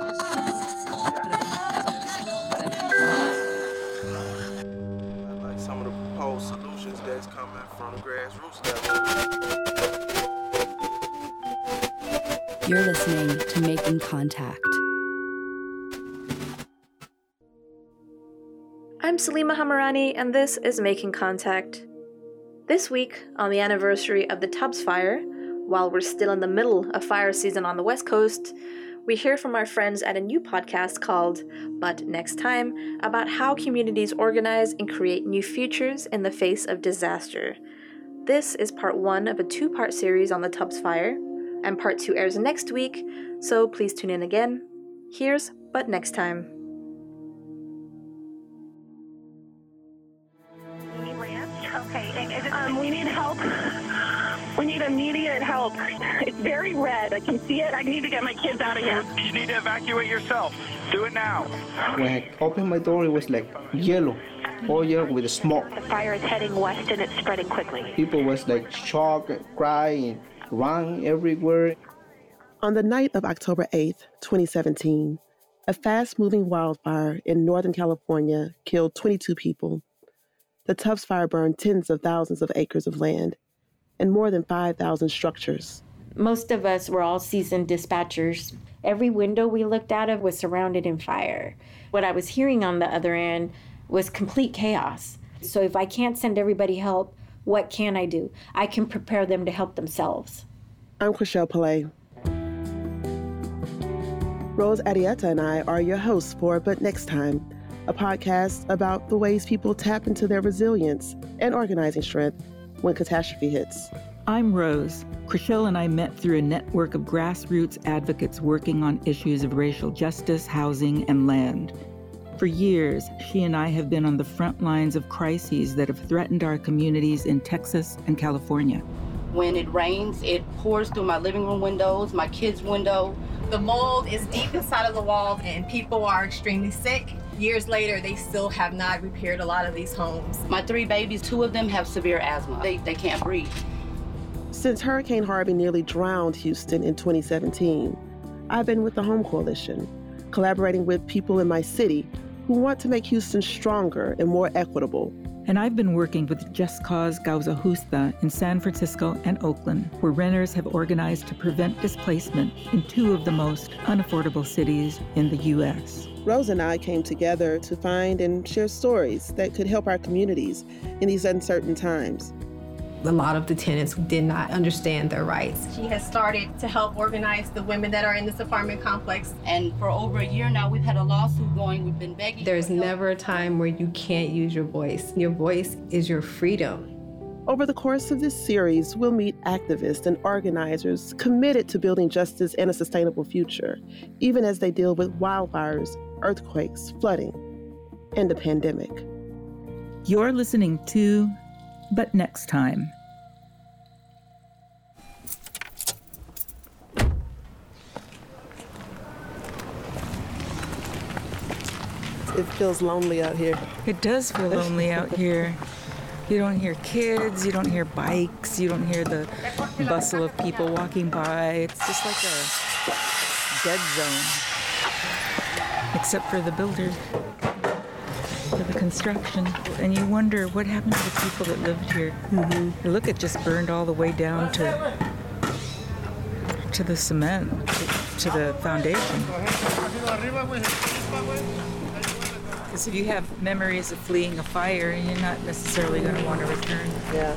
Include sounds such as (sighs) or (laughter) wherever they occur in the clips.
like some of the proposed solutions that's coming from the grassroots level. You're listening to Making Contact. I'm Salima Hamarani, and this is Making Contact. This week, on the anniversary of the Tubbs Fire, while we're still in the middle of fire season on the West Coast, we hear from our friends at a new podcast called But Next Time about how communities organize and create new futures in the face of disaster. This is part one of a two part series on the Tubbs Fire, and part two airs next week, so please tune in again. Here's But Next Time. We need immediate help. It's very red. I can see it. I need to get my kids out of here. You need to evacuate yourself. Do it now. When I opened my door, it was like yellow, all yellow with smoke. The fire is heading west and it's spreading quickly. People was like shocked, crying, run everywhere. On the night of October 8th, 2017, a fast moving wildfire in Northern California killed 22 people. The Tubbs fire burned tens of thousands of acres of land and more than 5,000 structures. Most of us were all seasoned dispatchers. Every window we looked out of was surrounded in fire. What I was hearing on the other end was complete chaos. So if I can't send everybody help, what can I do? I can prepare them to help themselves. I'm Chrishelle Palay. Rose Arrieta and I are your hosts for But Next Time, a podcast about the ways people tap into their resilience and organizing strength when catastrophe hits. I'm Rose. Chrishelle and I met through a network of grassroots advocates working on issues of racial justice, housing, and land. For years, she and I have been on the front lines of crises that have threatened our communities in Texas and California. When it rains, it pours through my living room windows, my kids' window. The mold is deep inside of the walls, and people are extremely sick. Years later, they still have not repaired a lot of these homes. My three babies, two of them have severe asthma. They, they can't breathe. Since Hurricane Harvey nearly drowned Houston in 2017, I've been with the Home Coalition, collaborating with people in my city who want to make Houston stronger and more equitable. And I've been working with Just Cause Causa Justa in San Francisco and Oakland, where renters have organized to prevent displacement in two of the most unaffordable cities in the U.S. Rose and I came together to find and share stories that could help our communities in these uncertain times. A lot of the tenants did not understand their rights. She has started to help organize the women that are in this apartment complex. And for over a year now, we've had a lawsuit going. We've been begging. There's never a time where you can't use your voice. Your voice is your freedom. Over the course of this series, we'll meet activists and organizers committed to building justice and a sustainable future, even as they deal with wildfires, earthquakes, flooding, and a pandemic. You're listening to But Next Time. It feels lonely out here. It does feel lonely out here. You don't hear kids, you don't hear bikes, you don't hear the bustle of people walking by. It's just like a dead zone. Except for the builders, for the construction. And you wonder what happened to the people that lived here. Mm-hmm. Look, it just burned all the way down to to the cement, to, to the foundation. Because if you have memories of fleeing a fire, you're not necessarily going to want to return. Yeah.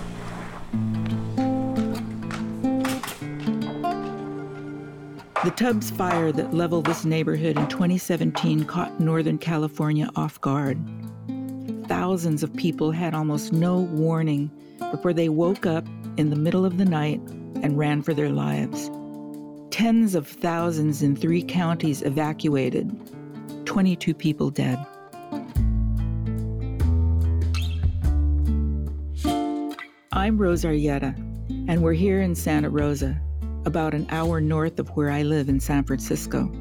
The Tubbs fire that leveled this neighborhood in 2017 caught Northern California off guard. Thousands of people had almost no warning before they woke up in the middle of the night and ran for their lives. Tens of thousands in three counties evacuated, 22 people dead. I'm Rose Arrieta, and we're here in Santa Rosa, about an hour north of where I live in San Francisco.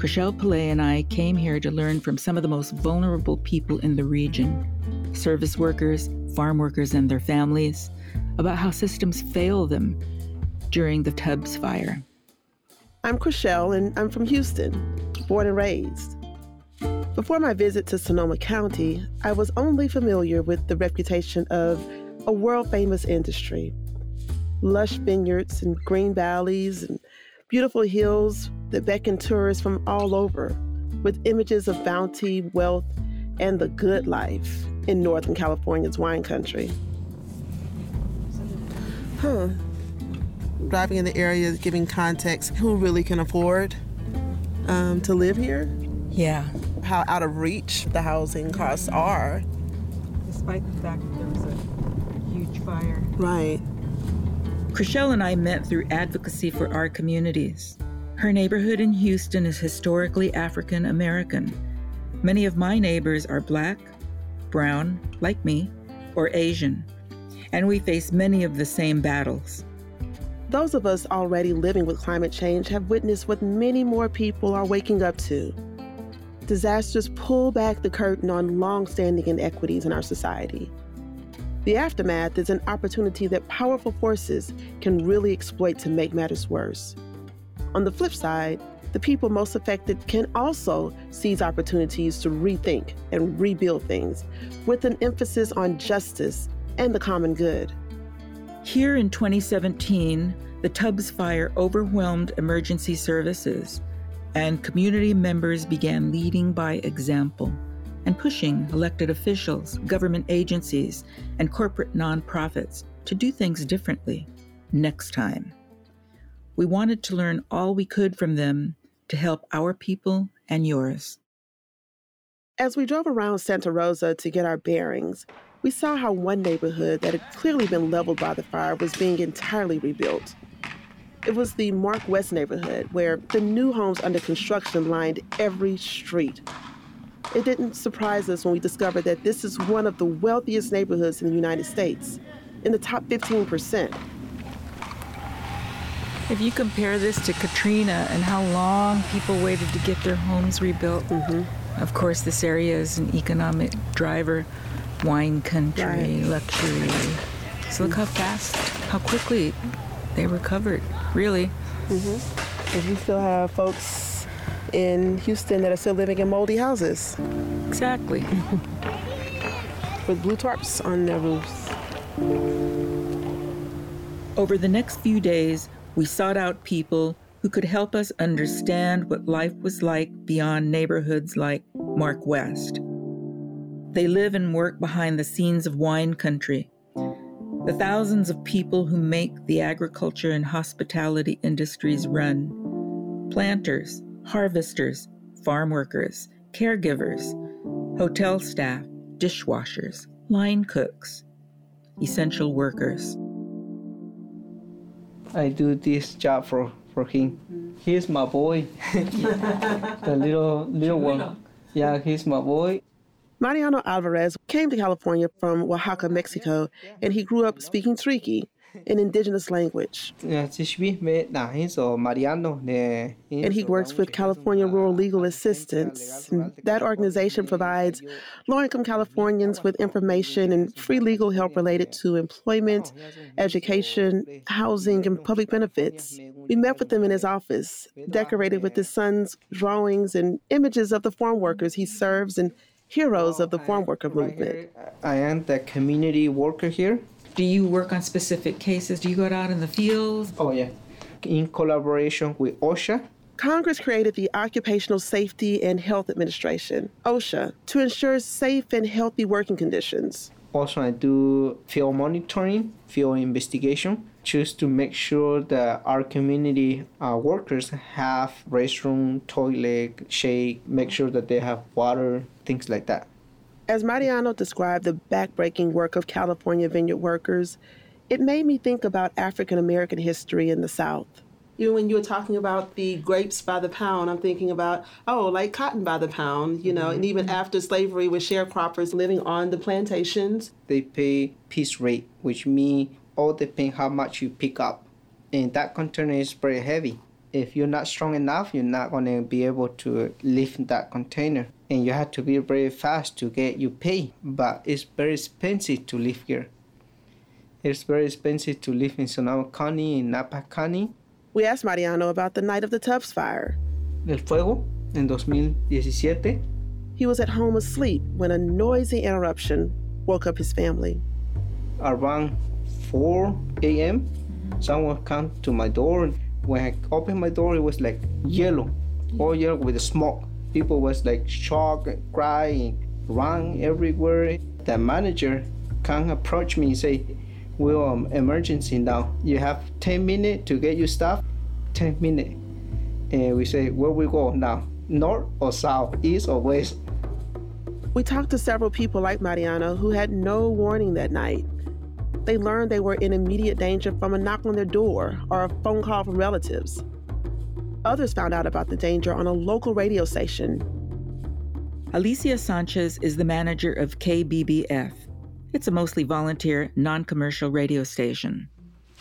Chrishelle Palay and I came here to learn from some of the most vulnerable people in the region service workers, farm workers, and their families about how systems fail them during the Tubbs fire. I'm Chrishelle, and I'm from Houston. born and raised. Before my visit to Sonoma County, I was only familiar with the reputation of a world famous industry. Lush vineyards and green valleys and beautiful hills that beckon tourists from all over with images of bounty, wealth, and the good life in Northern California's wine country. Huh. Driving in the area is giving context who really can afford um, to live here. Yeah. How out of reach the housing costs are. Despite the fact that there was a huge fire. Right. Chrishelle and I met through advocacy for our communities. Her neighborhood in Houston is historically African American. Many of my neighbors are black, brown, like me, or Asian, and we face many of the same battles. Those of us already living with climate change have witnessed what many more people are waking up to. Disasters pull back the curtain on long-standing inequities in our society. The aftermath is an opportunity that powerful forces can really exploit to make matters worse. On the flip side, the people most affected can also seize opportunities to rethink and rebuild things with an emphasis on justice and the common good. Here in 2017, the Tubbs fire overwhelmed emergency services, and community members began leading by example and pushing elected officials, government agencies, and corporate nonprofits to do things differently next time. We wanted to learn all we could from them to help our people and yours. As we drove around Santa Rosa to get our bearings, we saw how one neighborhood that had clearly been leveled by the fire was being entirely rebuilt. It was the Mark West neighborhood, where the new homes under construction lined every street. It didn't surprise us when we discovered that this is one of the wealthiest neighborhoods in the United States, in the top 15%. If you compare this to Katrina and how long people waited to get their homes rebuilt, mm-hmm. of course, this area is an economic driver, wine country, right. luxury. So look how fast, how quickly they recovered, really. Mm-hmm. If you still have folks in Houston that are still living in moldy houses. Exactly. (laughs) With blue tarps on their roofs. Over the next few days, we sought out people who could help us understand what life was like beyond neighborhoods like Mark West. They live and work behind the scenes of wine country, the thousands of people who make the agriculture and hospitality industries run planters, harvesters, farm workers, caregivers, hotel staff, dishwashers, line cooks, essential workers. I do this job for, for him. He's my boy. (laughs) the little little one. Yeah, he's my boy. Mariano Alvarez came to California from Oaxaca, Mexico, and he grew up speaking Triqui, an indigenous language. And he works with California Rural Legal Assistance. That organization provides low income Californians with information and free legal help related to employment, education, housing, and public benefits. We met with him in his office, decorated with his son's drawings and images of the farm workers he serves and heroes of the farm worker movement. I am the community worker here. Do you work on specific cases? Do you go out in the fields? Oh, yeah. In collaboration with OSHA. Congress created the Occupational Safety and Health Administration, OSHA, to ensure safe and healthy working conditions. Also, I do field monitoring, field investigation, just to make sure that our community uh, workers have restroom, toilet, shade, make sure that they have water, things like that. As Mariano described the backbreaking work of California vineyard workers, it made me think about African American history in the South. You know, when you were talking about the grapes by the pound, I'm thinking about, oh, like cotton by the pound, you know, mm-hmm. and even after slavery with sharecroppers living on the plantations. They pay piece rate, which means all depends how much you pick up. And that container is pretty heavy. If you're not strong enough, you're not going to be able to lift that container and you have to be very fast to get you pay. But it's very expensive to live here. It's very expensive to live in Sonoma County, in Napa County. We asked Mariano about the night of the Tubbs fire. El fuego en 2017. He was at home asleep when a noisy interruption woke up his family. Around 4 a.m., someone came to my door. When I opened my door, it was like yellow, all yellow with the smoke. People was like shocked, crying, run everywhere. The manager can approach me and say, "We're um, emergency now. You have 10 minutes to get your stuff. 10 minutes." And we say, "Where we go now? North or south, east or west?" We talked to several people like Mariano who had no warning that night. They learned they were in immediate danger from a knock on their door or a phone call from relatives. Others found out about the danger on a local radio station. Alicia Sanchez is the manager of KBBF. It's a mostly volunteer, non commercial radio station.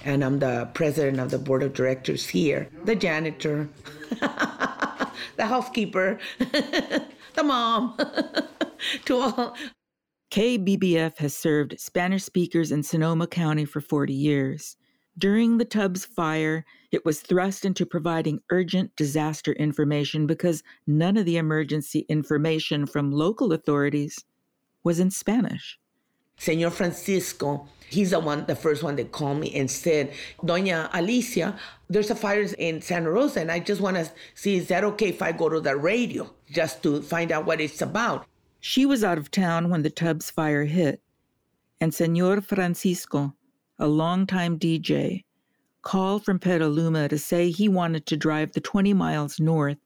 And I'm the president of the board of directors here, the janitor, (laughs) the housekeeper, (laughs) the mom, (laughs) to all. KBBF has served Spanish speakers in Sonoma County for 40 years. During the Tubbs fire, it was thrust into providing urgent disaster information because none of the emergency information from local authorities was in Spanish. Senor Francisco, he's the one, the first one that called me and said, Doña Alicia, there's a fire in Santa Rosa, and I just want to see, is that okay if I go to the radio just to find out what it's about? She was out of town when the Tubbs fire hit, and Senor Francisco, a longtime DJ, called from Petaluma to say he wanted to drive the 20 miles north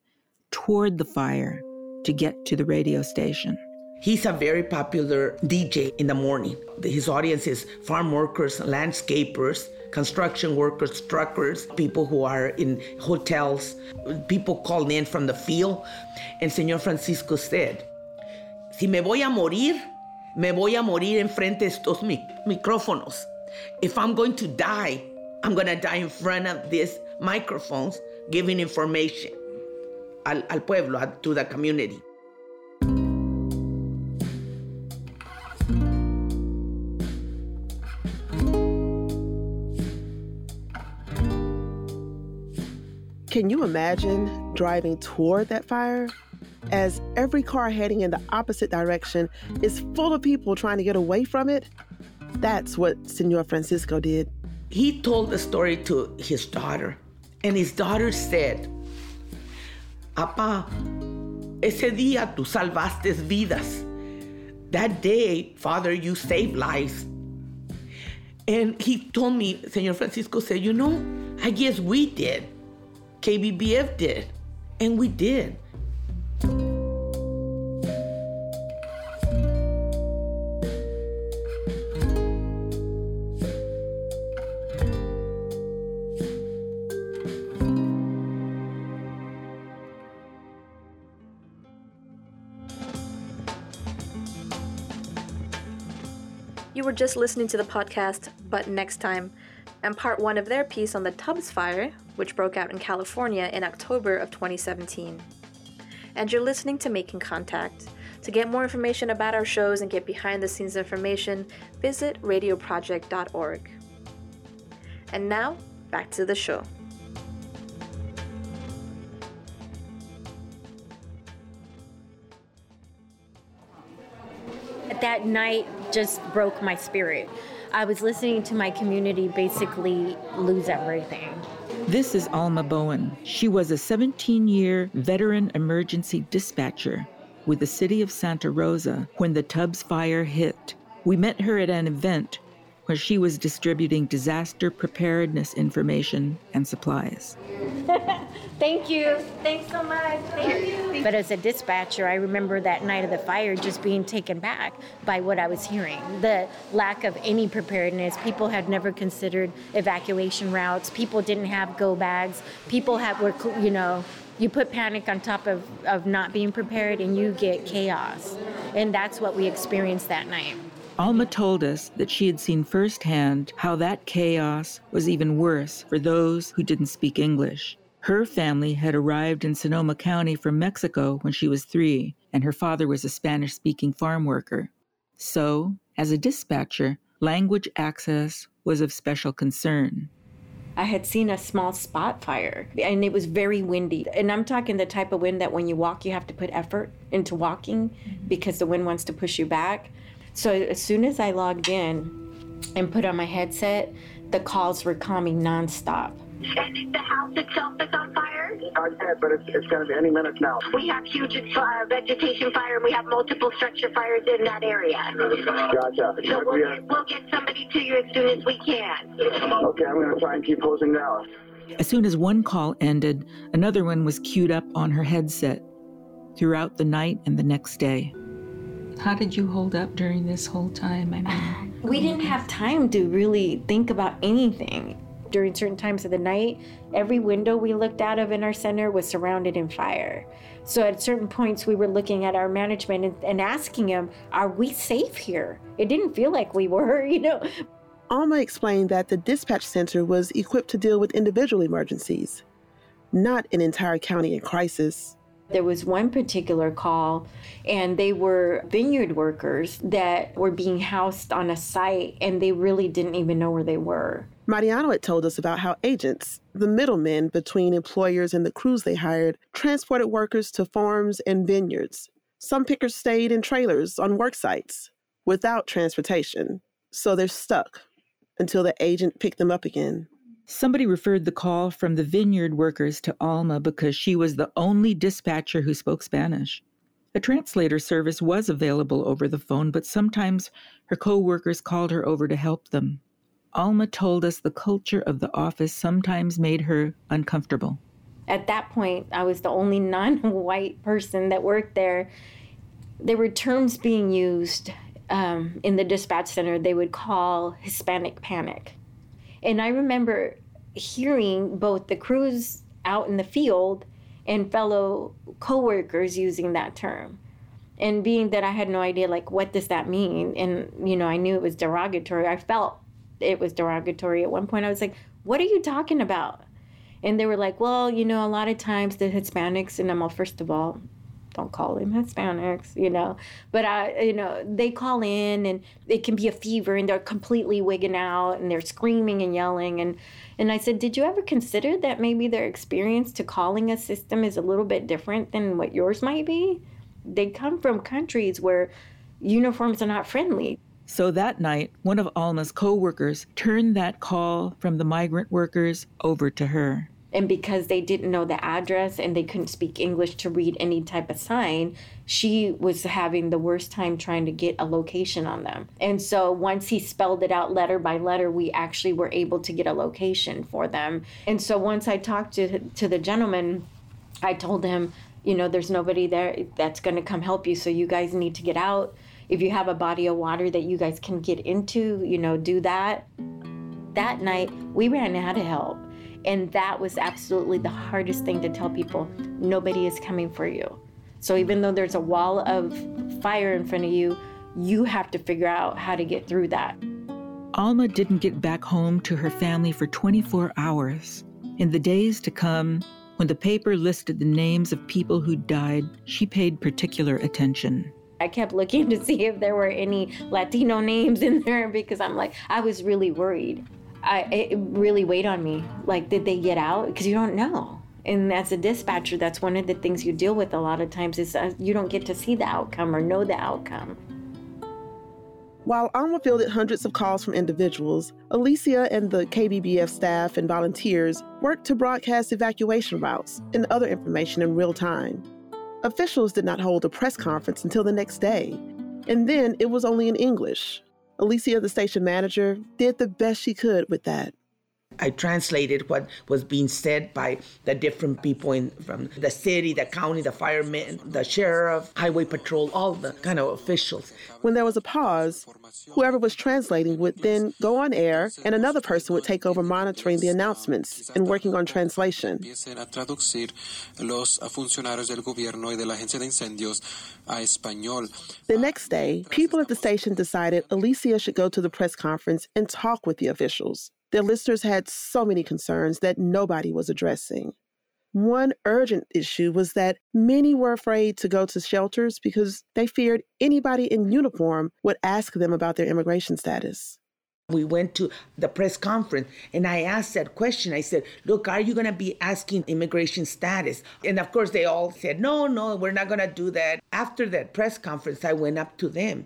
toward the fire to get to the radio station. He's a very popular DJ in the morning. His audience is farm workers, landscapers, construction workers, truckers, people who are in hotels, people calling in from the field. And Señor Francisco said, Si me voy a morir, me voy a morir enfrente de estos micrófonos. If I'm going to die, I'm going to die in front of these microphones giving information al, al pueblo, to the community. Can you imagine driving toward that fire? As every car heading in the opposite direction is full of people trying to get away from it? That's what Senor Francisco did. He told the story to his daughter, and his daughter said, Apa, ese día tú salvaste vidas. That day, Father, you saved lives. And he told me, Senor Francisco said, You know, I guess we did. KBBF did. And we did. Were just listening to the podcast, but next time, and part one of their piece on the Tubbs fire, which broke out in California in October of 2017. And you're listening to Making Contact. To get more information about our shows and get behind the scenes information, visit radioproject.org. And now, back to the show. At that night just broke my spirit. I was listening to my community basically lose everything. This is Alma Bowen. She was a 17 year veteran emergency dispatcher with the city of Santa Rosa when the Tubbs fire hit. We met her at an event where she was distributing disaster preparedness information and supplies. (laughs) Thank you. Thanks so much. Thank you. But as a dispatcher, I remember that night of the fire just being taken back by what I was hearing. The lack of any preparedness. People had never considered evacuation routes. People didn't have go bags. People had were you know you put panic on top of, of not being prepared and you get chaos. And that's what we experienced that night. Alma told us that she had seen firsthand how that chaos was even worse for those who didn't speak English. Her family had arrived in Sonoma County from Mexico when she was three, and her father was a Spanish speaking farm worker. So, as a dispatcher, language access was of special concern. I had seen a small spot fire and it was very windy. And I'm talking the type of wind that when you walk, you have to put effort into walking because the wind wants to push you back. So as soon as I logged in and put on my headset, the calls were coming nonstop. And the house itself is on fire? Not yet, but it's, it's going to be any minute now. We have huge uh, vegetation fire and we have multiple structure fires in that area. Gotcha. So we'll, We get, we'll get somebody to you as soon as we can. Okay, I'm going to try and keep closing now. As soon as one call ended, another one was queued up on her headset throughout the night and the next day. How did you hold up during this whole time? I mean, (sighs) We didn't have time to really think about anything. During certain times of the night, every window we looked out of in our center was surrounded in fire. So at certain points, we were looking at our management and, and asking them, Are we safe here? It didn't feel like we were, (laughs) you know. Alma explained that the dispatch center was equipped to deal with individual emergencies, not an entire county in crisis. There was one particular call, and they were vineyard workers that were being housed on a site, and they really didn't even know where they were. Mariano had told us about how agents, the middlemen between employers and the crews they hired, transported workers to farms and vineyards. Some pickers stayed in trailers on work sites without transportation, so they're stuck until the agent picked them up again. Somebody referred the call from the vineyard workers to Alma because she was the only dispatcher who spoke Spanish. A translator service was available over the phone, but sometimes her co workers called her over to help them. Alma told us the culture of the office sometimes made her uncomfortable. At that point, I was the only (laughs) non white person that worked there. There were terms being used um, in the dispatch center they would call Hispanic panic. And I remember hearing both the crews out in the field and fellow coworkers using that term. And being that I had no idea, like, what does that mean? And, you know, I knew it was derogatory. I felt it was derogatory. At one point, I was like, what are you talking about? And they were like, well, you know, a lot of times the Hispanics, and I'm all, first of all, don't call them Hispanics, you know. But I, you know, they call in and it can be a fever and they're completely wigging out and they're screaming and yelling and and I said, "Did you ever consider that maybe their experience to calling a system is a little bit different than what yours might be? They come from countries where uniforms are not friendly." So that night, one of Alma's co workers turned that call from the migrant workers over to her. And because they didn't know the address and they couldn't speak English to read any type of sign, she was having the worst time trying to get a location on them. And so once he spelled it out letter by letter, we actually were able to get a location for them. And so once I talked to to the gentleman, I told him, you know, there's nobody there that's going to come help you, so you guys need to get out. If you have a body of water that you guys can get into, you know, do that. That night, we ran out of help. And that was absolutely the hardest thing to tell people. Nobody is coming for you. So even though there's a wall of fire in front of you, you have to figure out how to get through that. Alma didn't get back home to her family for 24 hours. In the days to come, when the paper listed the names of people who died, she paid particular attention. I kept looking (laughs) to see if there were any Latino names in there because I'm like, I was really worried. I, it really weighed on me. Like, did they get out? Because you don't know. And as a dispatcher, that's one of the things you deal with a lot of times is uh, you don't get to see the outcome or know the outcome. While Alma fielded hundreds of calls from individuals, Alicia and the KBBF staff and volunteers worked to broadcast evacuation routes and other information in real time. Officials did not hold a press conference until the next day, and then it was only in English. Alicia, the station manager, did the best she could with that. I translated what was being said by the different people in, from the city, the county, the firemen, the sheriff, highway patrol, all the kind of officials. When there was a pause, whoever was translating would then go on air, and another person would take over monitoring the announcements and working on translation. empiecen a traducir los funcionarios del gobierno y de la agencia de incendios a español. The next day, people at the station decided Alicia should go to the press conference and talk with the officials. Their listeners had so many concerns that nobody was addressing. One urgent issue was that many were afraid to go to shelters because they feared anybody in uniform would ask them about their immigration status. We went to the press conference and I asked that question. I said, Look, are you going to be asking immigration status? And of course, they all said, No, no, we're not going to do that. After that press conference, I went up to them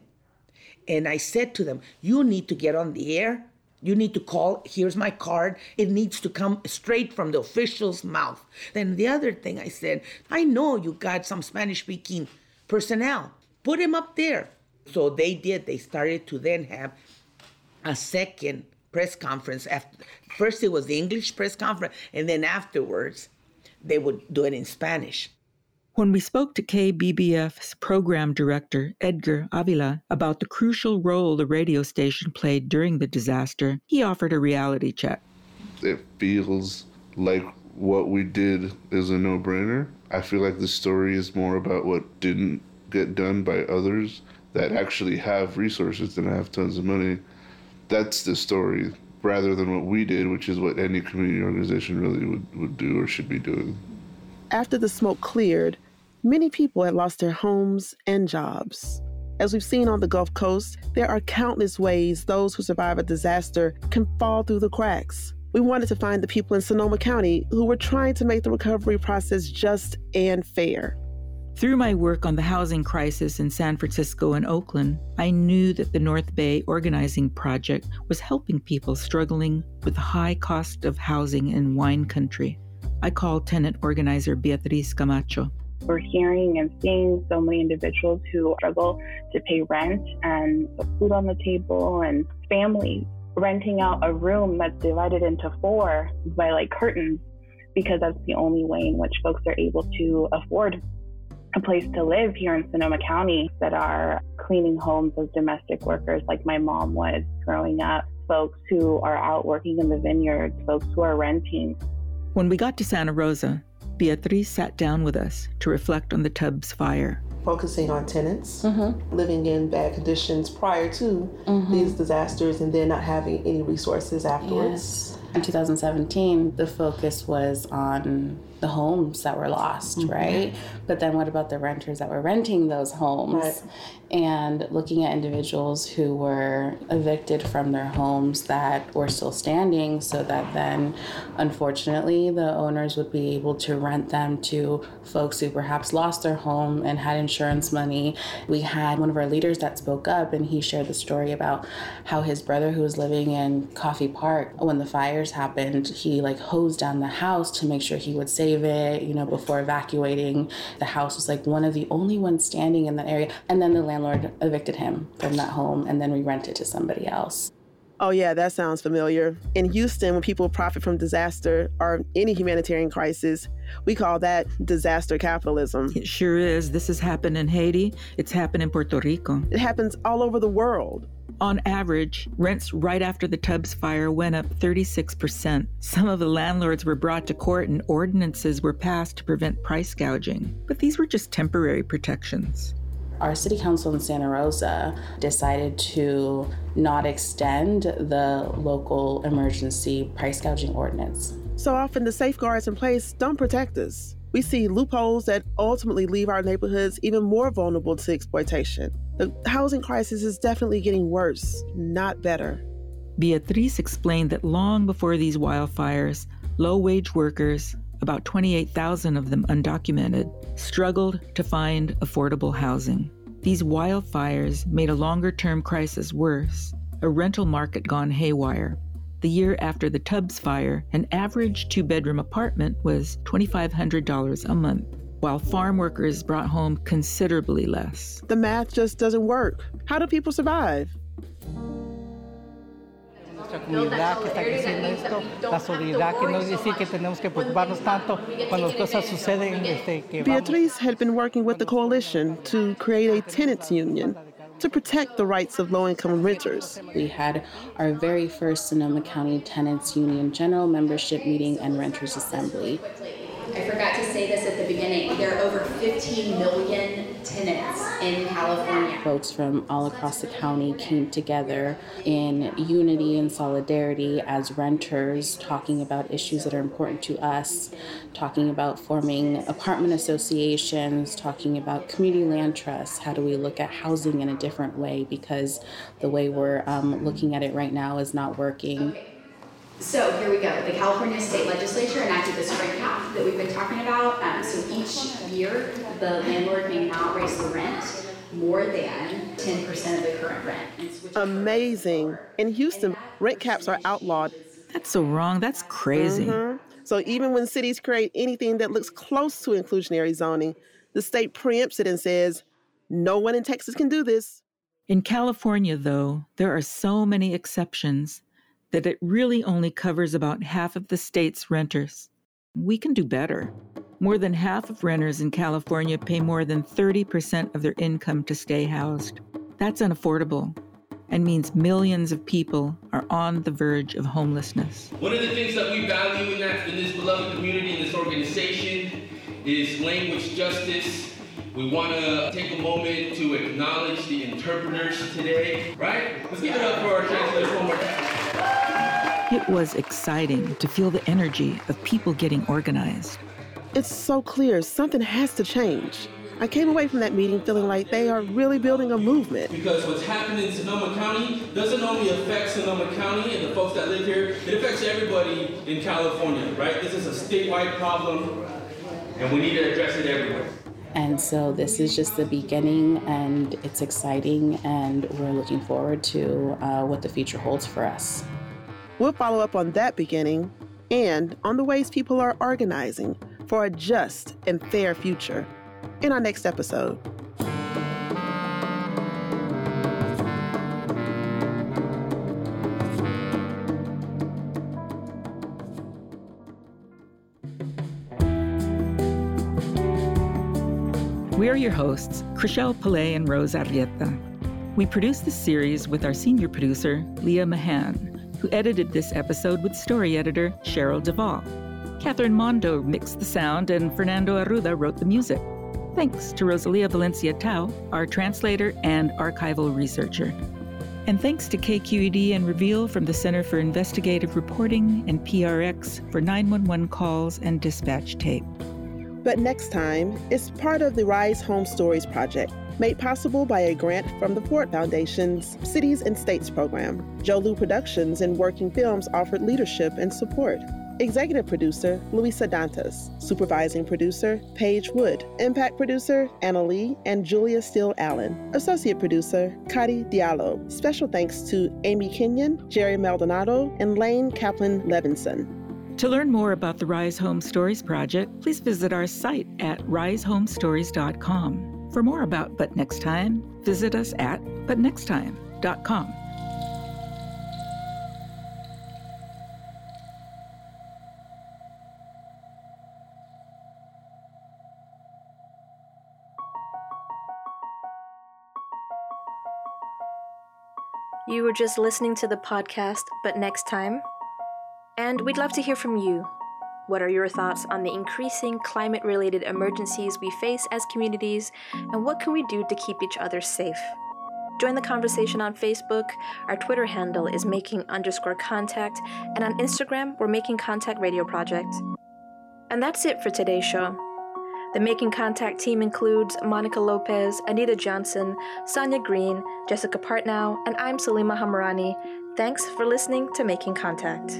and I said to them, You need to get on the air. You need to call. Here's my card. It needs to come straight from the official's mouth. Then the other thing I said, I know you got some Spanish speaking personnel. Put him up there. So they did. They started to then have a second press conference. After first it was the English press conference, and then afterwards they would do it in Spanish. When we spoke to KBBF's program director, Edgar Avila, about the crucial role the radio station played during the disaster, he offered a reality check. It feels like what we did is a no brainer. I feel like the story is more about what didn't get done by others that actually have resources and have tons of money that's the story rather than what we did, which is what any community organization really would, would do or should be doing. After the smoke cleared, many people had lost their homes and jobs. As we've seen on the Gulf Coast, there are countless ways those who survive a disaster can fall through the cracks. We wanted to find the people in Sonoma County who were trying to make the recovery process just and fair. Through my work on the housing crisis in San Francisco and Oakland, I knew that the North Bay Organizing Project was helping people struggling with the high cost of housing in wine country. I called tenant organizer Beatriz Camacho. We're hearing and seeing so many individuals who struggle to pay rent and put food on the table, and families renting out a room that's divided into four by like curtains because that's the only way in which folks are able to afford a place to live here in Sonoma County that are cleaning homes as domestic workers, like my mom was growing up, folks who are out working in the vineyards, folks who are renting. When we got to Santa Rosa, Beatriz sat down with us to reflect on the Tubbs fire. Focusing on tenants mm-hmm. living in bad conditions prior to mm-hmm. these disasters and then not having any resources afterwards. Yes. In 2017, the focus was on the homes that were lost, mm-hmm. right? But then what about the renters that were renting those homes? Right. And looking at individuals who were evicted from their homes that were still standing, so that then, unfortunately, the owners would be able to rent them to folks who perhaps lost their home and had insurance money. We had one of our leaders that spoke up, and he shared the story about how his brother, who was living in Coffey Park, when the fires happened, he like hosed down the house to make sure he would save it, you know, before evacuating. The house was like one of the only ones standing in that area. And then the landlord evicted him from that home and then we rented to somebody else. Oh, yeah, that sounds familiar. In Houston, when people profit from disaster or any humanitarian crisis, we call that disaster capitalism. It sure is. This has happened in Haiti, it's happened in Puerto Rico. It happens all over the world. On average, rents right after the Tubbs fire went up 36%. Some of the landlords were brought to court and ordinances were passed to prevent price gouging. But these were just temporary protections. Our city council in Santa Rosa decided to not extend the local emergency price gouging ordinance. So often, the safeguards in place don't protect us. We see loopholes that ultimately leave our neighborhoods even more vulnerable to exploitation. The housing crisis is definitely getting worse, not better. Beatriz explained that long before these wildfires, low wage workers, about 28,000 of them undocumented, struggled to find affordable housing. These wildfires made a longer term crisis worse, a rental market gone haywire. The year after the Tubbs fire, an average two bedroom apartment was $2,500 a month while farm workers brought home considerably less. The math just doesn't work. How do people survive? Comunidad que está creciendo esto, la solidaridad, que no decir que tenemos que preocuparnos tanto cuando las cosas suceden. Este, que Beatriz had been working with the coalition to create a tenants union to protect the rights of low income renters. We had our very first Sonoma County Tenants Union General Membership Meeting and Renters Assembly I forgot to say this at the beginning. There are over 15 million tenants in California. Folks from all across the county came together in unity and solidarity as renters, talking about issues that are important to us, talking about forming apartment associations, talking about community land trusts. How do we look at housing in a different way? Because the way we're um, looking at it right now is not working. Okay. So here we go. The California State Legislature enacted this rent cap that we've been talking about. Um, so each year, the landlord may not raise the rent more than 10% of the current rent. Amazing. In Houston, rent caps are outlawed. That's so wrong. That's crazy. Mhm. So even when cities create anything that looks close to inclusionary zoning, the state preempts it and says, no one in Texas can do this. In California, though, there are so many exceptions that it really only covers about half of the state's renters. We can do better. More than half of renters in California pay more than 30% of their income to stay housed. That's unaffordable and means millions of people are on the verge of homelessness. One of the things that we value in, that, in this beloved community, in this organization, is language justice. We want to take a moment to acknowledge the interpreters today, right? Let's give it up for our translators one more time. It was exciting to feel the energy of people getting organized. It's so clear something has to change. I came away from that meeting feeling like they are really building a movement. Because what's happening in Sonoma County doesn't only affect Sonoma County and the folks that live here, it affects everybody in California, right? This is a statewide problem, and we need to address it everywhere. And so this is just the beginning, and it's exciting, and we're looking forward to uh, what the future holds for us. We'll follow up on that beginning and on the ways people are organizing for a just and fair future in our next episode. We are your hosts, Chrishelle Palay and Rose Arrieta. We produce this series with our senior producer, Leah Mahan, who edited this episode with story editor Cheryl Duvall. Catherine Mondo mixed the sound, and Fernando Arruda wrote the music. Thanks to Rosalia Valencia Tau, our translator and archival researcher. And thanks to KQED and Reveal from the Center for Investigative Reporting and PRX for 911 calls and dispatch tape. But next time is part of the Rise Home Stories project, made possible by a grant from the Ford Foundation's Cities and States program. Jolu Productions and Working Films offered leadership and support. Executive producer, Luisa Dantas. Supervising producer, Paige Wood. Impact producer, Anna Lee and Julia Steele Allen. Associate producer, Kadi Diallo. Special thanks to Amy Kenyon, Jerry Maldonado, and Lane Kaplan Levinson. To learn more about the Rise Home Stories project, please visit our site at risehomestories.com. For more about But Next Time, visit us at butnexttime.com. You were just listening to the podcast, but next time. And we'd love to hear from you. What are your thoughts on the increasing climate related emergencies we face as communities, and what can we do to keep each other safe? Join the conversation on Facebook. Our Twitter handle is making underscore contact, and on Instagram, we're making contact radio project. And that's it for today's show. The Making Contact team includes Monica Lopez, Anita Johnson, Sonia Green, Jessica Partnow, and I'm Salima Hamarani. Thanks for listening to Making Contact.